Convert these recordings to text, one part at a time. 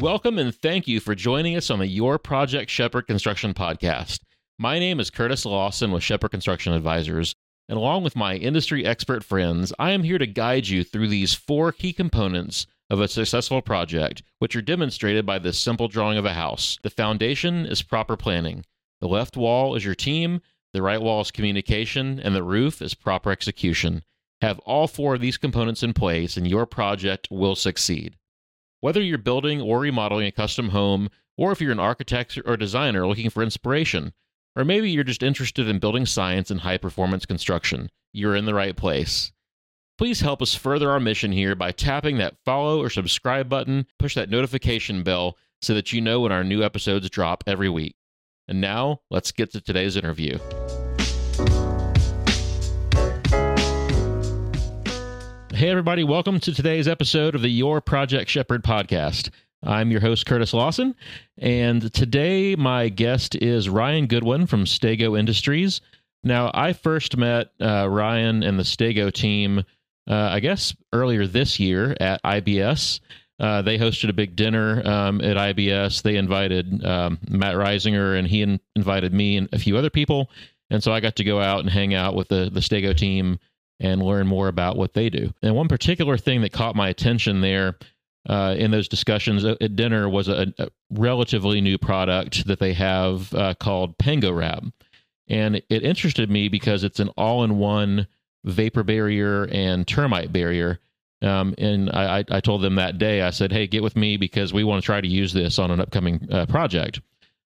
Welcome and thank you for joining us on the Your Project Shepherd Construction podcast. My name is Curtis Lawson with Shepherd Construction Advisors, and along with my industry expert friends, I am here to guide you through these four key components of a successful project, which are demonstrated by this simple drawing of a house. The foundation is proper planning. The left wall is your team, the right wall is communication, and the roof is proper execution. Have all four of these components in place, and your project will succeed. Whether you're building or remodeling a custom home, or if you're an architect or designer looking for inspiration, or maybe you're just interested in building science and high performance construction, you're in the right place. Please help us further our mission here by tapping that follow or subscribe button, push that notification bell so that you know when our new episodes drop every week. And now, let's get to today's interview. Hey, everybody, welcome to today's episode of the Your Project Shepherd podcast. I'm your host, Curtis Lawson, and today my guest is Ryan Goodwin from Stego Industries. Now, I first met uh, Ryan and the Stego team, uh, I guess, earlier this year at IBS. Uh, they hosted a big dinner um, at IBS. They invited um, Matt Risinger, and he in- invited me and a few other people. And so I got to go out and hang out with the, the Stego team and learn more about what they do. And one particular thing that caught my attention there uh, in those discussions at dinner was a, a, relatively new product that they have uh, called Pango Wrap. And it interested me because it's an all in one vapor barrier and termite barrier. Um, and I, I, told them that day, I said, hey, get with me because we want to try to use this on an upcoming uh, project.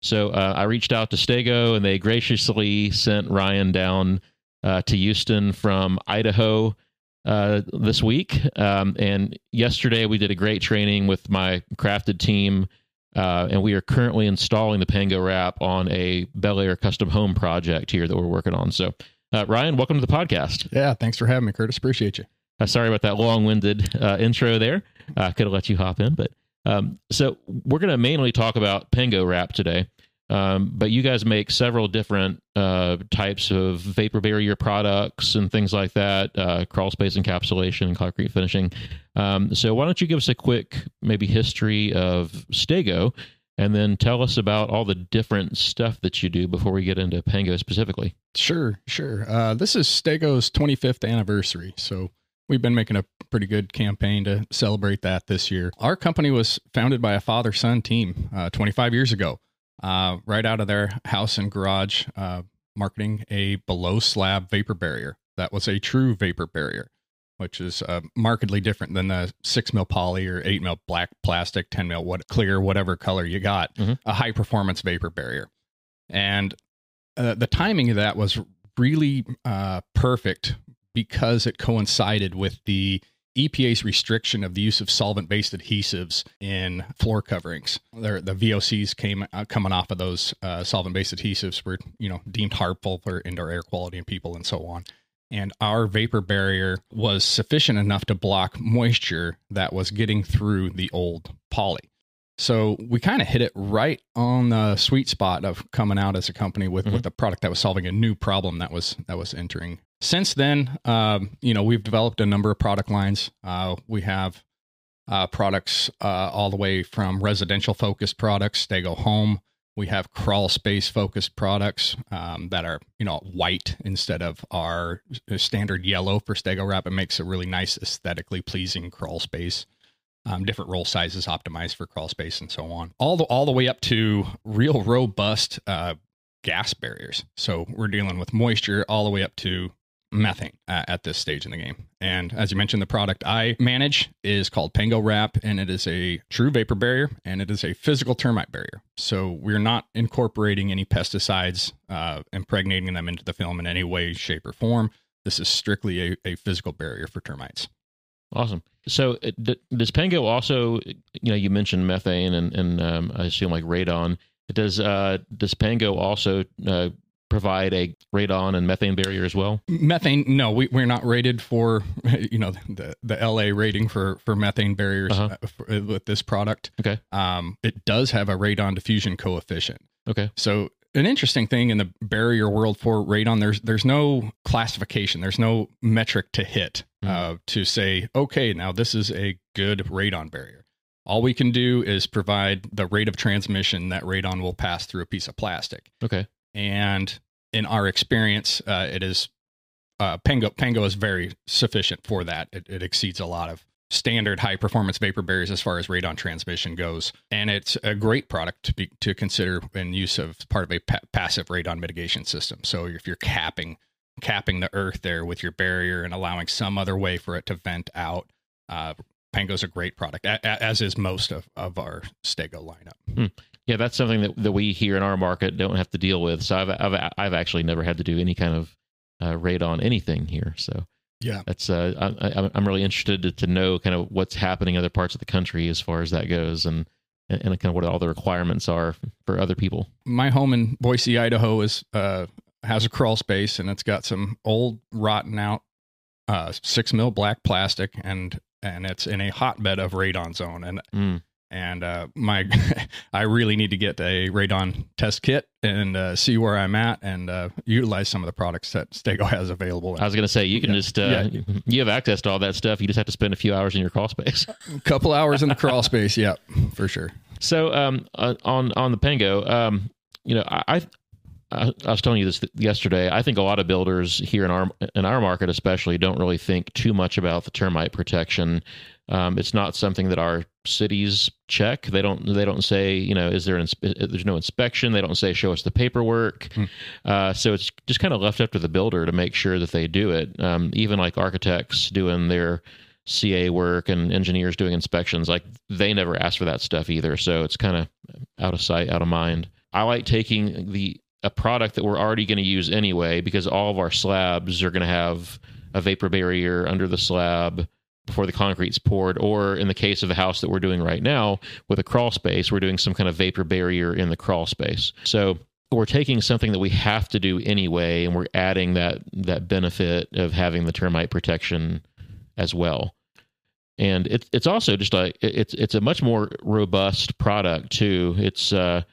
So uh, I reached out to Stego and they graciously sent Ryan down uh, to Houston from Idaho uh, this week. Um, and yesterday we did a great training with my crafted team. Uh, and we are currently installing the Pango wrap on a Bel Air custom home project here that we're working on. So, uh, Ryan, welcome to the podcast. Yeah, thanks for having me, Curtis. Appreciate you. Uh, sorry about that long-winded uh, intro there. I could have let you hop in, but um, so we're going to mainly talk about Pango wrap today. Um, but you guys make several different uh, types of vapor barrier products and things like that, uh, crawl space encapsulation and concrete finishing. Um, so why don't you give us a quick maybe history of Stego and then tell us about all the different stuff that you do before we get into Pango specifically. Sure, sure. Uh, this is Stego's 25th anniversary. So we've been making a pretty good campaign to celebrate that this year. Our company was founded by a father son team uh, 25 years ago uh, right out of their house and garage, uh, marketing a below slab vapor barrier. That was a true vapor barrier, which is uh, markedly different than the six mil poly or eight mil black plastic, 10 mil what, clear, whatever color you got, mm-hmm. a high performance vapor barrier. And uh, the timing of that was really uh, perfect because it coincided with the EPA's restriction of the use of solvent-based adhesives in floor coverings. There, the VOCs came uh, coming off of those uh, solvent-based adhesives were, you know, deemed harmful for indoor air quality and people and so on. And our vapor barrier was sufficient enough to block moisture that was getting through the old poly. So we kind of hit it right on the sweet spot of coming out as a company with, mm-hmm. with a product that was solving a new problem that was that was entering. Since then, um, you know, we've developed a number of product lines. Uh, we have uh, products uh, all the way from residential focused products, they go home. We have crawl space focused products um, that are, you know, white instead of our standard yellow for Stego Wrap. It makes a really nice, aesthetically pleasing crawl space um, different roll sizes optimized for crawl space and so on. All the all the way up to real robust uh, gas barriers. So we're dealing with moisture all the way up to methane uh, at this stage in the game. And as you mentioned, the product I manage is called Pango Wrap, and it is a true vapor barrier and it is a physical termite barrier. So we're not incorporating any pesticides, uh, impregnating them into the film in any way, shape, or form. This is strictly a, a physical barrier for termites. Awesome. So uh, does Pango also, you know, you mentioned methane and, and um, I assume like radon. Does uh, does Pango also uh, provide a radon and methane barrier as well? Methane, no, we, we're not rated for, you know, the, the LA rating for, for methane barriers uh-huh. Uh, for, uh, with this product. Okay. Um, it does have a radon diffusion coefficient. Okay. So an interesting thing in the barrier world for radon, there's there's no classification, there's no metric to hit mm-hmm. uh, to say, okay, now this is a good radon barrier. All we can do is provide the rate of transmission that radon will pass through a piece of plastic. Okay. And in our experience, uh, it is uh, Pango. Pango is very sufficient for that. It, it exceeds a lot of standard high performance vapor barriers as far as radon transmission goes, and it's a great product to be to consider in use of part of a pa- passive radon mitigation system. So if you're capping capping the earth there with your barrier and allowing some other way for it to vent out. Uh, Pango's a great product, as is most of, of our Stego lineup. Hmm. Yeah, that's something that, that we here in our market don't have to deal with. So I've I've, I've actually never had to do any kind of uh, radon anything here. So yeah, that's uh, I, I'm really interested to, to know kind of what's happening in other parts of the country as far as that goes, and and, and kind of what all the requirements are for other people. My home in Boise, Idaho, is uh, has a crawl space, and it's got some old, rotten out uh, six mil black plastic, and and it's in a hotbed of radon zone, and mm. And uh, my I really need to get a radon test kit and uh, see where I'm at and uh, utilize some of the products that Stego has available. I was going to say you can yeah. just uh, yeah. you have access to all that stuff. You just have to spend a few hours in your crawl space. a couple hours in the crawl space, yeah, for sure. So um, on on the Pango, um, you know, I I, I was telling you this yesterday. I think a lot of builders here in our in our market, especially, don't really think too much about the termite protection. Um, it's not something that our cities check. They don't. They don't say, you know, is there an there's no inspection. They don't say show us the paperwork. Hmm. Uh, so it's just kind of left up to the builder to make sure that they do it. Um, even like architects doing their CA work and engineers doing inspections, like they never ask for that stuff either. So it's kind of out of sight, out of mind. I like taking the a product that we're already going to use anyway because all of our slabs are going to have a vapor barrier under the slab before the concrete's poured or in the case of the house that we're doing right now with a crawl space we're doing some kind of vapor barrier in the crawl space. So we're taking something that we have to do anyway and we're adding that that benefit of having the termite protection as well. And it's it's also just like it's it's a much more robust product too. It's uh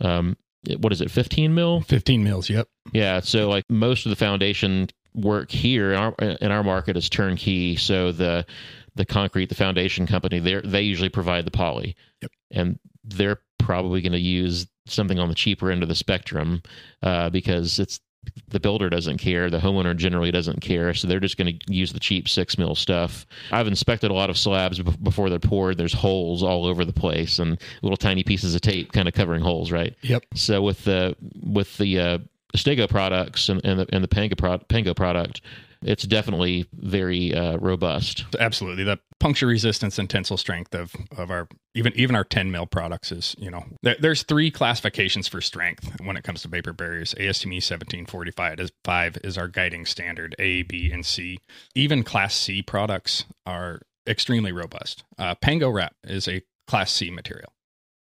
um, what is it 15 mil? 15 mils yep. Yeah so like most of the foundation work here in our in our market is turnkey so the the concrete the foundation company they they usually provide the poly. Yep. and they're probably going to use something on the cheaper end of the spectrum uh, because it's the builder doesn't care the homeowner generally doesn't care so they're just going to use the cheap six mil stuff. I've inspected a lot of slabs before they're poured there's holes all over the place and little tiny pieces of tape kind of covering holes right? Yep. So with the with the uh, stego products and, and the and the pango, pro- pango product it's definitely very uh, robust. Absolutely, the puncture resistance and tensile strength of of our even even our 10 mil products is you know there, there's three classifications for strength when it comes to vapor barriers. ASTM 1745 is five is our guiding standard. A, B, and C. Even Class C products are extremely robust. Uh, Pango Wrap is a Class C material.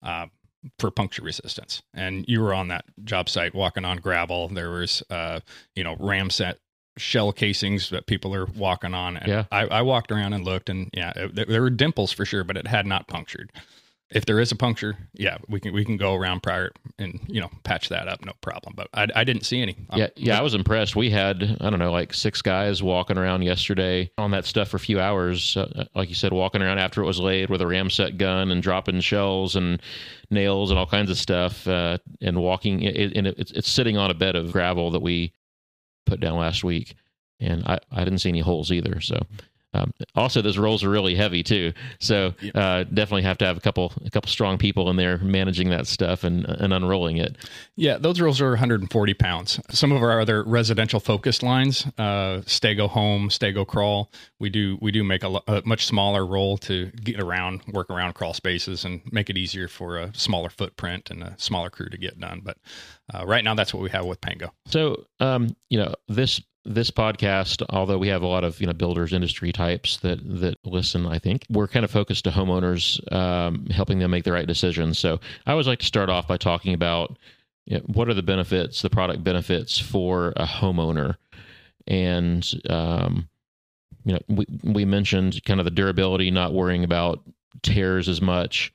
Uh, for puncture resistance. And you were on that job site walking on gravel. There was, uh, you know, ramset shell casings that people are walking on. And yeah. I, I walked around and looked, and yeah, it, there were dimples for sure, but it had not punctured. If there is a puncture, yeah, we can we can go around prior and you know patch that up, no problem. But I, I didn't see any. Yeah, yeah, I was impressed. We had I don't know like six guys walking around yesterday on that stuff for a few hours, uh, like you said, walking around after it was laid with a ramset gun and dropping shells and nails and all kinds of stuff, uh, and walking. It, and it's it's sitting on a bed of gravel that we put down last week, and I, I didn't see any holes either. So um, also those rolls are really heavy too, so uh, definitely have to have a couple a couple strong people in there managing that stuff and and unrolling it. Yeah, those rolls are 140 pounds. Some of our other residential focused lines, uh, Stego Home, Stego Crawl, we do we do make a, a, much smaller roll to get around, work around crawl spaces, and make it easier for a smaller footprint and a smaller crew to get done. But uh, right now, that's what we have with Pango. So, um, you know, this this podcast, although we have a lot of you know builders industry types that that listen, I think we're kind of focused to homeowners, um, helping them make the right decisions. So I always like to start off by talking about you know, what are the benefits, the product benefits for a homeowner, and um, you know we we mentioned kind of the durability, not worrying about tears as much.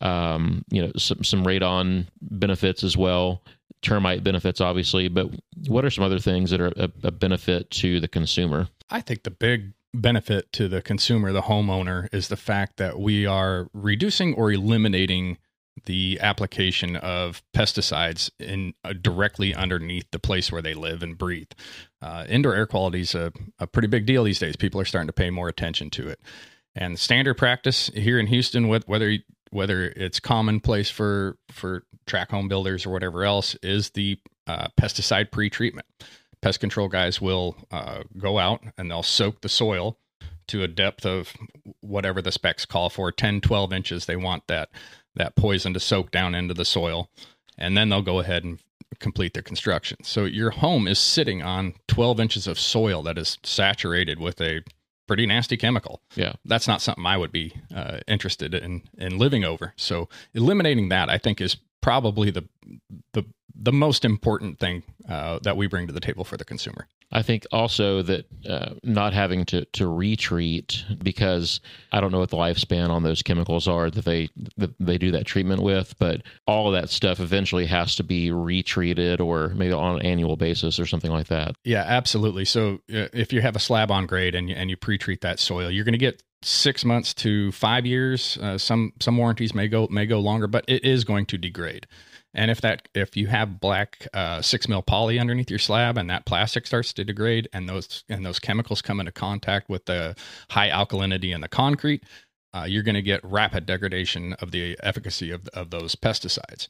Um, you know some some radon benefits as well termite benefits, obviously, but what are some other things that are a, a benefit to the consumer? I think the big benefit to the consumer, the homeowner, is the fact that we are reducing or eliminating the application of pesticides in uh, directly underneath the place where they live and breathe. Uh, indoor air quality is a, a pretty big deal these days. People are starting to pay more attention to it. And standard practice here in Houston, with whether whether it's commonplace for for track home builders or whatever else, is the uh, pesticide pre-treatment. Pest control guys will uh, go out and they'll soak the soil to a depth of whatever the specs call for 10 12 inches they want that that poison to soak down into the soil and then they'll go ahead and complete their construction so your home is sitting on 12 inches of soil that is saturated with a pretty nasty chemical. Yeah. That's not something I would be uh, interested in in living over. So eliminating that, I think, is probably the the the most important thing uh, that we bring to the table for the consumer. I think also that uh, not having to, to retreat because I don't know what the lifespan on those chemicals are that they that they do that treatment with, but all of that stuff eventually has to be retreated or maybe on an annual basis or something like that. Yeah, absolutely. So uh, if you have a slab on grade and you, and you pre-treat that soil, you're going to get six months to five years. Uh, some some warranties may go may go longer, but it is going to degrade. And if that if you have black uh, six mil poly underneath your slab and that plastic starts to degrade and those and those chemicals come into contact with the high alkalinity in the concrete, uh, you're going to get rapid degradation of the efficacy of of those pesticides.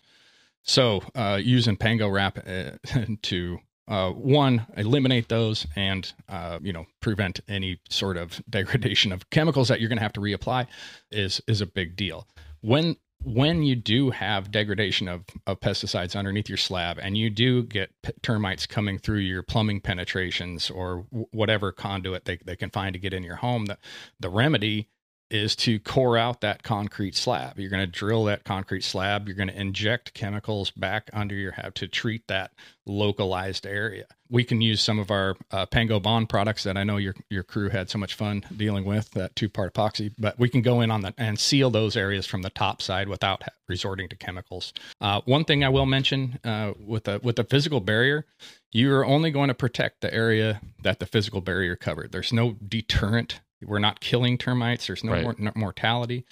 So uh, using Pango Wrap uh, to uh, one eliminate those and uh, you know prevent any sort of degradation of chemicals that you're going to have to reapply is is a big deal. When when you do have degradation of, of pesticides underneath your slab and you do get p- termites coming through your plumbing penetrations or w- whatever conduit they, they can find to get in your home the, the remedy is to core out that concrete slab. You're going to drill that concrete slab. You're going to inject chemicals back under your house to treat that localized area. We can use some of our uh, Pango Bond products that I know your your crew had so much fun dealing with that two part epoxy, but we can go in on that and seal those areas from the top side without resorting to chemicals. Uh, one thing I will mention uh, with a with a physical barrier, you are only going to protect the area that the physical barrier covered. There's no deterrent we're not killing termites. There's no Right. no mortality.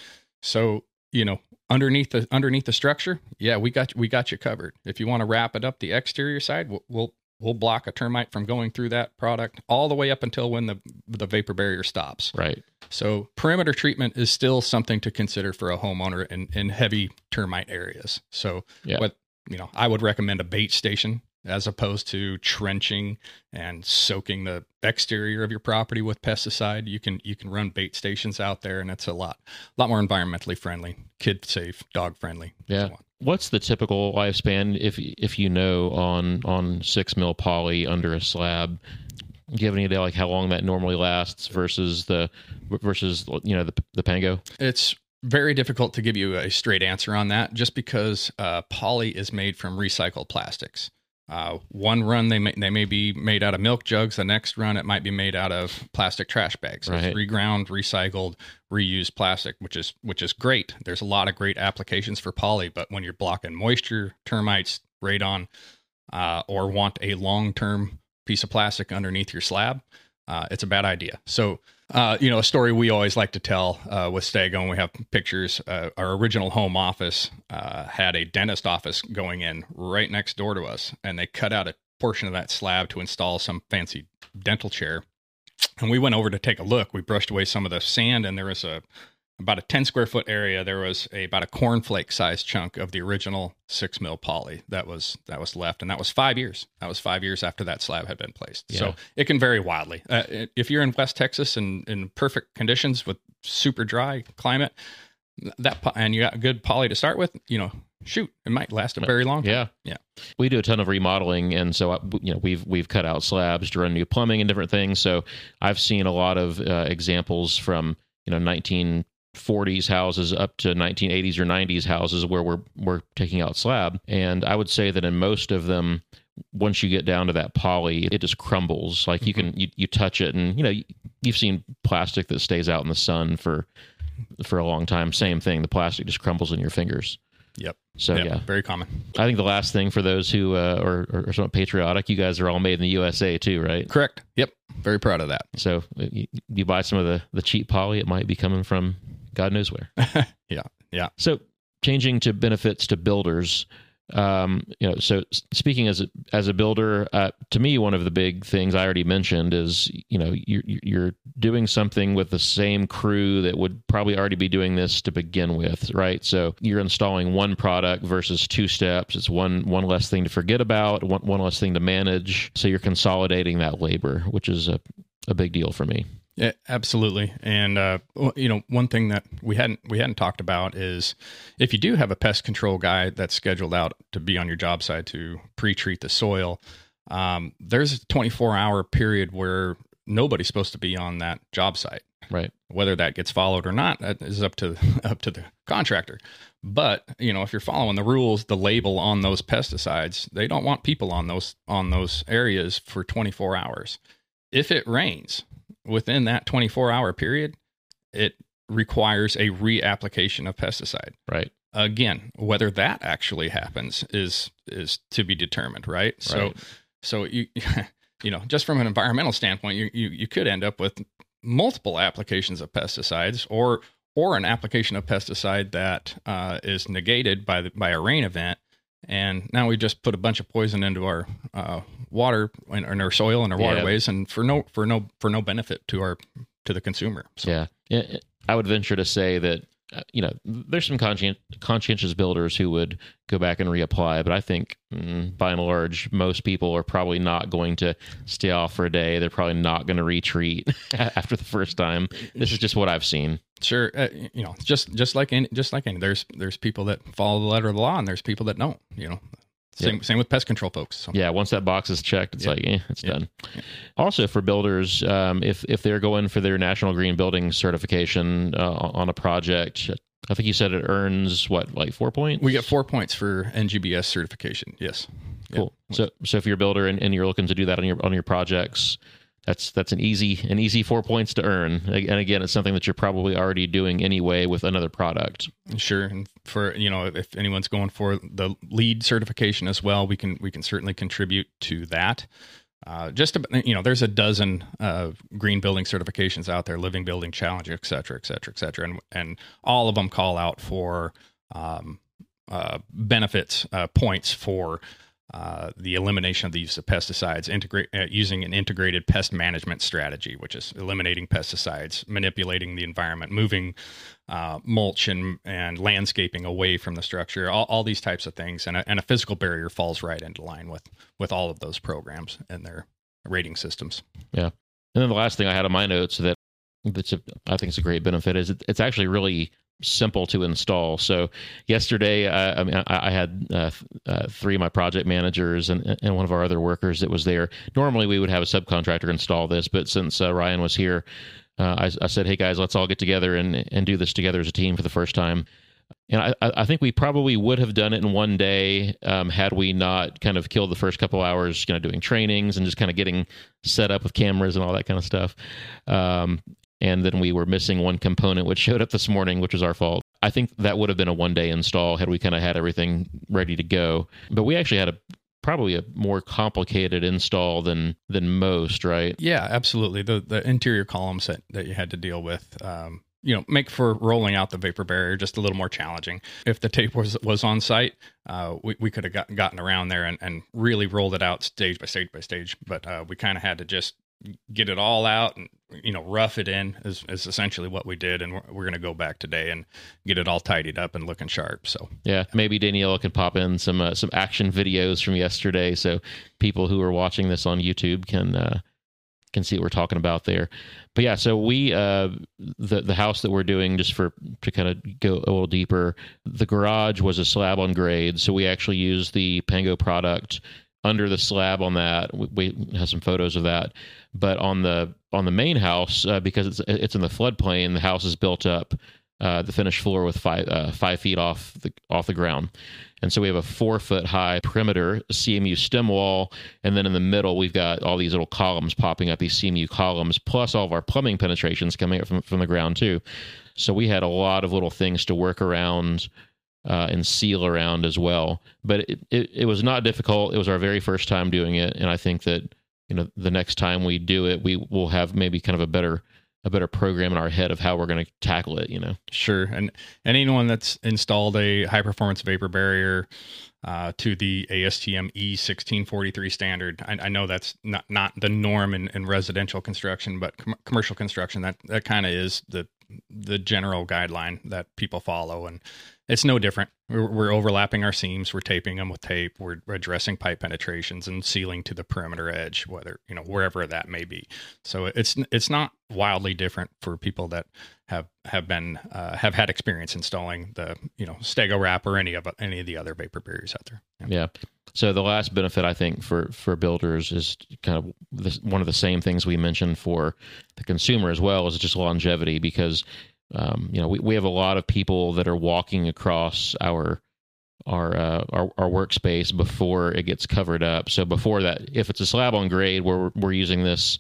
So you know, underneath the underneath the structure, yeah, we got we got you covered. If you want to wrap it up the exterior side, we'll, we'll we'll block a termite from going through that product all the way up until when the the vapor barrier stops. Right. So perimeter treatment is still something to consider for a homeowner in, in heavy termite areas. So Yeah. what you know, I would recommend a bait station as opposed to trenching and soaking the exterior of your property with pesticide. You can you can run bait stations out there and it's a lot a lot more environmentally friendly, kid safe, dog friendly. Yeah. so. What's the typical lifespan if if you know on on six mil poly under a slab? Do you have any idea like how long that normally lasts versus the versus you know the the pango? It's very difficult to give you a straight answer on that just because uh, poly is made from recycled plastics. Uh, one run they may they may be made out of milk jugs. The next run it might be made out of plastic trash bags. So Right. it's reground, recycled, reused plastic, which is which is great. There's a lot of great applications for poly, but when you're blocking moisture, termites, radon, uh, or want a long term piece of plastic underneath your slab, uh, it's a bad idea. So, uh, you know, a story we always like to tell uh, with Stego, and we have pictures. Uh, our original home office uh, had a dentist office going in right next door to us, and they cut out a portion of that slab to install some fancy dental chair. And we went over to take a look. We brushed away some of the sand, and there was a about a 10 square foot area there was a, about a cornflake sized chunk of the original six mil poly that was that was left and that was five years that was five years after that slab had been placed Yeah. so it can vary wildly uh, if you're in west texas and in perfect conditions with super dry climate that and you got good poly to start with you know shoot it might last a very long time Yeah, Yeah. We do a ton of remodeling, and so uh, you know we've we've cut out slabs to run new plumbing and different things. So I've seen a lot of uh, examples from you know 1940s houses up to 1980s or 90s houses where we're we're taking out slab, and I would say that in most of them. Once you get down to that poly, it just crumbles. Like you can you, you touch it, and you know you've seen plastic that stays out in the sun for for a long time. Same thing. The plastic just crumbles in your fingers. Yep. So Yep, yeah, very common. I think the last thing for those who uh, are, are somewhat patriotic, you guys are all made in the USA too, right? Correct. Yep. Very proud of that. So you, you buy some of the the cheap poly, it might be coming from God knows where. Yeah. Yeah. So changing to benefits to builders, um, you know, so speaking as a, as a builder, uh, to me, one of the big things I already mentioned is, you know, you're, you're doing something with the same crew that would probably already be doing this to begin with, right? So you're installing one product versus two steps. It's one one less thing to forget about, one one less thing to manage. So you're consolidating that labor, which is a a big deal for me. Yeah, absolutely. And uh, you know, one thing that we hadn't we hadn't talked about is if you do have a pest control guy that's scheduled out to be on your job site to pre-treat the soil, um, there's a 24 hour period where nobody's supposed to be on that job site. Right. Whether that gets followed or not that is up to up to the contractor. But you know, if you're following the rules, the label on those pesticides, they don't want people on those on those areas for 24 hours. If it rains within that 24 hour period, it requires a reapplication of pesticide. Right. Again, whether that actually happens is is to be determined, right? So so you you know, just from an environmental standpoint, you you, you could end up with multiple applications of pesticides or or an application of pesticide that uh, is negated by the, by a rain event and now we just put a bunch of poison into our uh, water and, and our soil and our Yeah. waterways and for no for no for no benefit to our to the consumer so Yeah. Yeah, I would venture to say that you know there's some conscien- conscientious builders who would go back and reapply, but I think mm, by and large most people are probably not going to stay off for a day. They're probably not going to retreat after the first time. This is just what I've seen. sure uh, you know just just like any just like any there's there's people that follow the letter of the law and there's people that don't you know same same with pest control folks so Yeah, once that box is checked, it's Yep. like, eh, it's Yep. done. Also, for builders, um, if if they're going for their National Green Building certification uh, on a project, I think you said it earns what, like four points. we get four points for ngbs certification yes Yep. Cool. So, so if you're a builder and, and you're looking to do that on your on your projects, that's that's an easy an easy four points to earn. And again, it's something that you're probably already doing anyway with another product. Sure, and for you know, if anyone's going for the LEED certification as well, we can we can certainly contribute to that. Uh, just to, you know, there's a dozen uh, green building certifications out there, living building challenge, et cetera, et cetera, et cetera, and and all of them call out for um, uh, benefits uh, points for uh, the elimination of the use of pesticides, uh, using an integrated pest management strategy, which is eliminating pesticides, manipulating the environment, moving uh, mulch and and landscaping away from the structure, all, all these types of things, and a, and a physical barrier falls right into line with with all of those programs and their rating systems. Yeah. And then the last thing I had on my notes that that's a, I think it's a great benefit is it, it's actually really simple to install. So yesterday, I, I mean, I, I had uh, uh, three of my project managers and, and one of our other workers that was there. Normally, we would have a subcontractor install this, but since uh, Ryan was here, uh, I, I said, "Hey guys, let's all get together and and do this together as a team for the first time." And I, I think we probably would have done it in one day um, had we not kind of killed the first couple hours, you know, doing trainings and just kind of getting set up with cameras and all that kind of stuff. Um, and then we were missing one component, which showed up this morning, which was our fault. I think that would have been a one day install had we kind of had everything ready to go. But we actually had a probably a more complicated install than than most, right? Yeah, absolutely. The the interior columns that, that you had to deal with, um, you know, make for rolling out the vapor barrier just a little more challenging. If the tape was was on site, uh, we, we could have got, gotten around there and, and really rolled it out stage by stage by stage. But uh, we kind of had to just get it all out and you know rough it in is, is essentially what we did and we're, we're going to go back today and get it all tidied up and looking sharp so Yeah, maybe Daniela can pop in some uh, some action videos from yesterday, so people who are watching this on YouTube can uh, can see what we're talking about there. But yeah, so we uh, the the house that we're doing just for to kind of go a little deeper. The garage was a slab on grade, so we actually used the Pango product under the slab on that. We, we have some photos of that, but on the on the main house uh, because it's it's in the floodplain, the house is built up. Uh, the finished floor with five uh, five feet off the off the ground, and so we have a four foot high perimeter CMU stem wall, and then in the middle we've got all these little columns popping up, these CMU columns, plus all of our plumbing penetrations coming up from from the ground too. So we had a lot of little things to work around uh, and seal around as well. But it, it, it was not difficult. It was our very first time doing it, and I think that you know the next time we do it, we will have maybe kind of a better a better program in our head of how we're going to tackle it. You know, sure. And, anyone that's installed a high performance vapor barrier uh, to the ASTM E1643 standard, I, I, know that's not not the norm in, in residential construction, but com- commercial construction that that kind of is the the general guideline that people follow and it's no different. We're, we're, overlapping our seams. We're taping them with tape. We're, addressing pipe penetrations and sealing to the perimeter edge, whether you know wherever that may be. So it's it's not wildly different for people that have have been uh, have had experience installing the you know Stego wrap or any of any of the other vapor barriers out there. Yeah. yeah. So the last benefit I think for for builders is kind of this, one of the same things we mentioned for the consumer as well is just longevity because um, you know, we, we have a lot of people that are walking across our our, uh, our our workspace before it gets covered up. So before that, if it's a slab on grade, we're we're using this,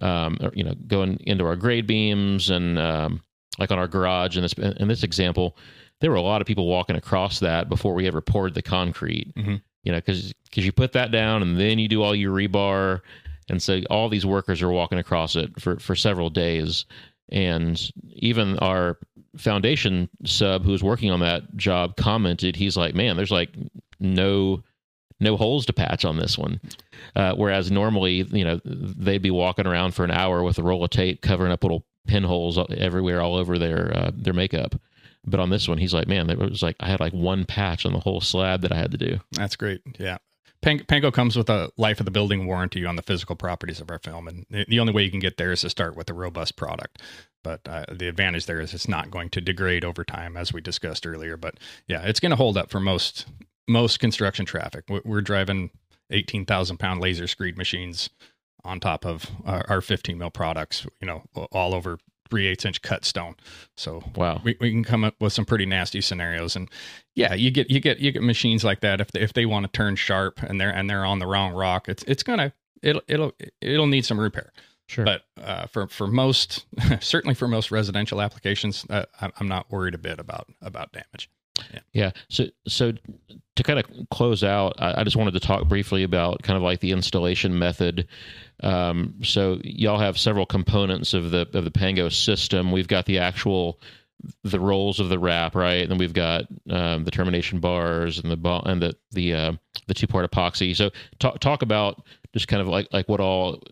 um, you know, going into our grade beams and um, like on our garage. In this in this example, there were a lot of people walking across that before we ever poured the concrete. Mm-hmm. You know, because because you put that down and then you do all your rebar, and so all these workers are walking across it for for several days. And even our foundation sub who's working on that job commented, he's like, man, there's like no no holes to patch on this one. Uh, whereas normally, you know, they'd be walking around for an hour with a roll of tape covering up little pinholes everywhere all over their uh, their makeup. But on this one, he's like, man, it was like I had like one patch on the whole slab that I had to do. That's great. Yeah. Pango comes with a life of the building warranty on the physical properties of our film, and the only way you can get there is to start with a robust product. But uh, the advantage there is it's not going to degrade over time, as we discussed earlier. But yeah, it's going to hold up for most most construction traffic. We're driving eighteen thousand pound laser screed machines on top of our, our 15 mil products, you know, all over three eighths inch cut stone. So wow, we, we can come up with some pretty nasty scenarios. And yeah, you get you get you get machines like that if they, if they want to turn sharp and they're and they're on the wrong rock, it's it's gonna it'll it'll it'll need some repair. Sure. But uh, for for most, certainly for most residential applications, uh, I'm not worried a bit about about damage. Yeah. yeah. So so to kind of close out, I, I, just wanted to talk briefly about kind of like the installation method. Um, so y'all have several components of the of the Pango system. We've got the actual the rolls of the wrap, right? And then we've got um, the termination bars and the ball and the the uh, the two part epoxy. So talk talk about just kind of like like what all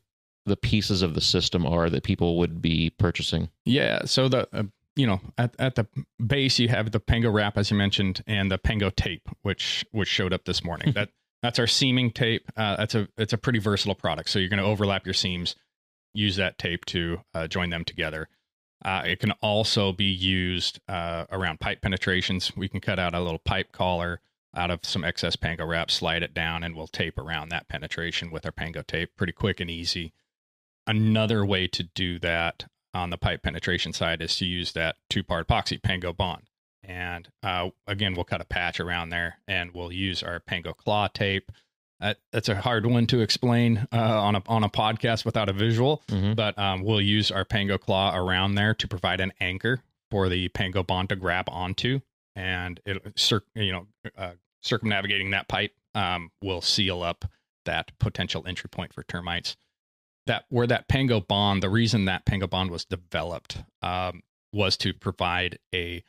the pieces of the system are that people would be purchasing. Yeah. So the uh, you know, at, at the base you have the Pango wrap as you mentioned, and the Pango tape, which which showed up this morning. that that's our seaming tape. Uh, that's a it's a pretty versatile product. So you're going to overlap your seams, use that tape to uh, join them together. Uh, it can also be used uh, around pipe penetrations. We can cut out a little pipe collar out of some excess Pango wrap, slide it down, and we'll tape around that penetration with our Pango tape. Pretty quick and easy. Another way to do that on the pipe penetration side is to use that two part epoxy Pango bond. And uh, again, we'll cut a patch around there and we'll use our Pango claw tape. That, that's a hard one to explain uh, on a on a podcast without a visual, mm-hmm. but um, we'll use our Pango claw around there to provide an anchor for the Pango bond to grab onto, and it cir- you know uh, circumnavigating that pipe um, will seal up that potential entry point for termites that where that Pango bond, the reason that Pango bond was developed um, was to provide a,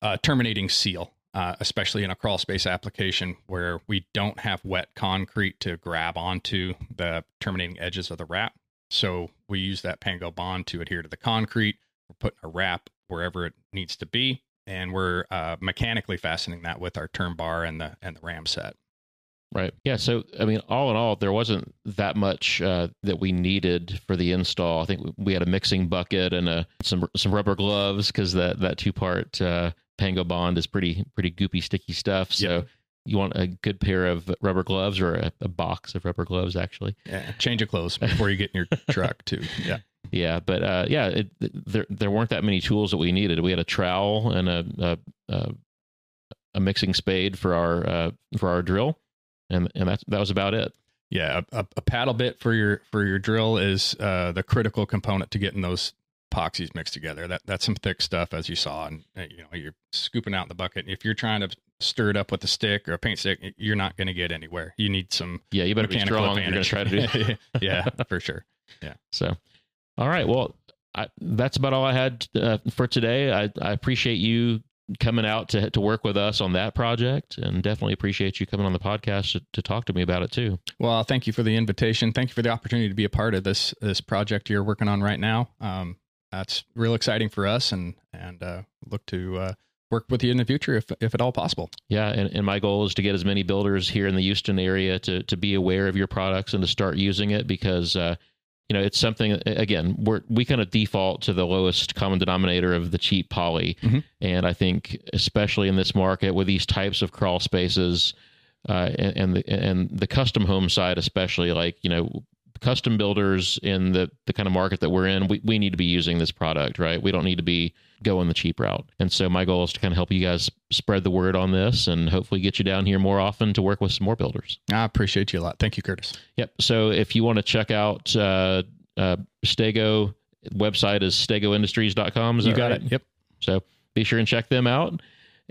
a terminating seal, uh, especially in a crawl space application where we don't have wet concrete to grab onto the terminating edges of the wrap. So we use that Pango bond to adhere to the concrete. We're putting a wrap wherever it needs to be, and we're uh, mechanically fastening that with our term bar and the and the ram set. Right. Yeah. So, I mean, all in all, there wasn't that much uh, that we needed for the install. I think we had a mixing bucket and a, some some rubber gloves because that that two part uh, Pango Bond is pretty pretty goopy, sticky stuff. So. You want a good pair of rubber gloves or a, a box of rubber gloves, actually. Yeah, change of clothes before you get in your truck, too. Yeah. Yeah, but uh, yeah, it, there there weren't that many tools that we needed. We had a trowel and a a, a, a mixing spade for our uh, for our drill, and and that that was about it. Yeah, a, a, paddle bit for your for your drill is uh, the critical component to getting those epoxies mixed together. That that's some thick stuff, as you saw, and you know you're scooping out in the bucket. If you're trying to stir it up with a stick or a paint stick, you're not going to get anywhere. You need some. Yeah, you better be strong. You're going to try to do. yeah, for sure. Yeah. So, all right. Well, I, that's about all I had uh, for today. I, I appreciate you coming out to to work with us on that project, and definitely appreciate you coming on the podcast to, to, talk to me about it too. Well, thank you for the invitation. Thank you for the opportunity to be a part of this this project you're working on right now. Um, that's real exciting for us, and and uh, look to uh, work with you in the future if if at all possible. Yeah, and, and my goal is to get as many builders here in the Houston area to to be aware of your products and to start using it because. Uh, you know, it's something again, we're we kind of default to the lowest common denominator of the cheap poly. Mm-hmm. And I think especially in this market with these types of crawl spaces, uh, and, and the and the custom home side especially, like, you know, custom builders in the the kind of market that we're in, we, we need to be using this product, right? We don't need to be going the cheap route. And so my goal is to kind of help you guys spread the word on this and hopefully get you down here more often to work with some more builders. I appreciate you a lot. Thank you, Curtis. Yep. So if you want to check out uh, uh, Stego, website is stegoindustries.com. Is you got right? it. Yep. So be sure and check them out.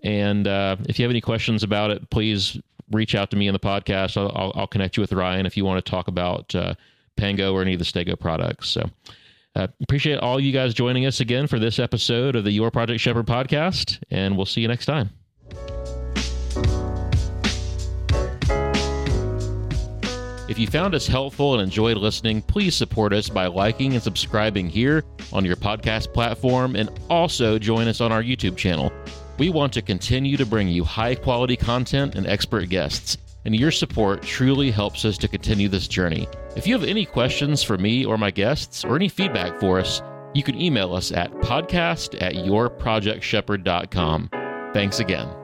And uh, if you have any questions about it, please reach out to me in the podcast. I'll, I'll, I'll connect you with Ryan if you want to talk about uh, Pango or any of the Stego products. So uh, appreciate all you guys joining us again for this episode of the Your Project Shepherd podcast, and we'll see you next time. If you found us helpful and enjoyed listening, please support us by liking and subscribing here on your podcast platform and also join us on our YouTube channel. We want to continue to bring you high quality content and expert guests and your support truly helps us to continue this journey. If you have any questions for me or my guests, or any feedback for us, you can email us at podcast at yourprojectshepherd.com. Thanks again.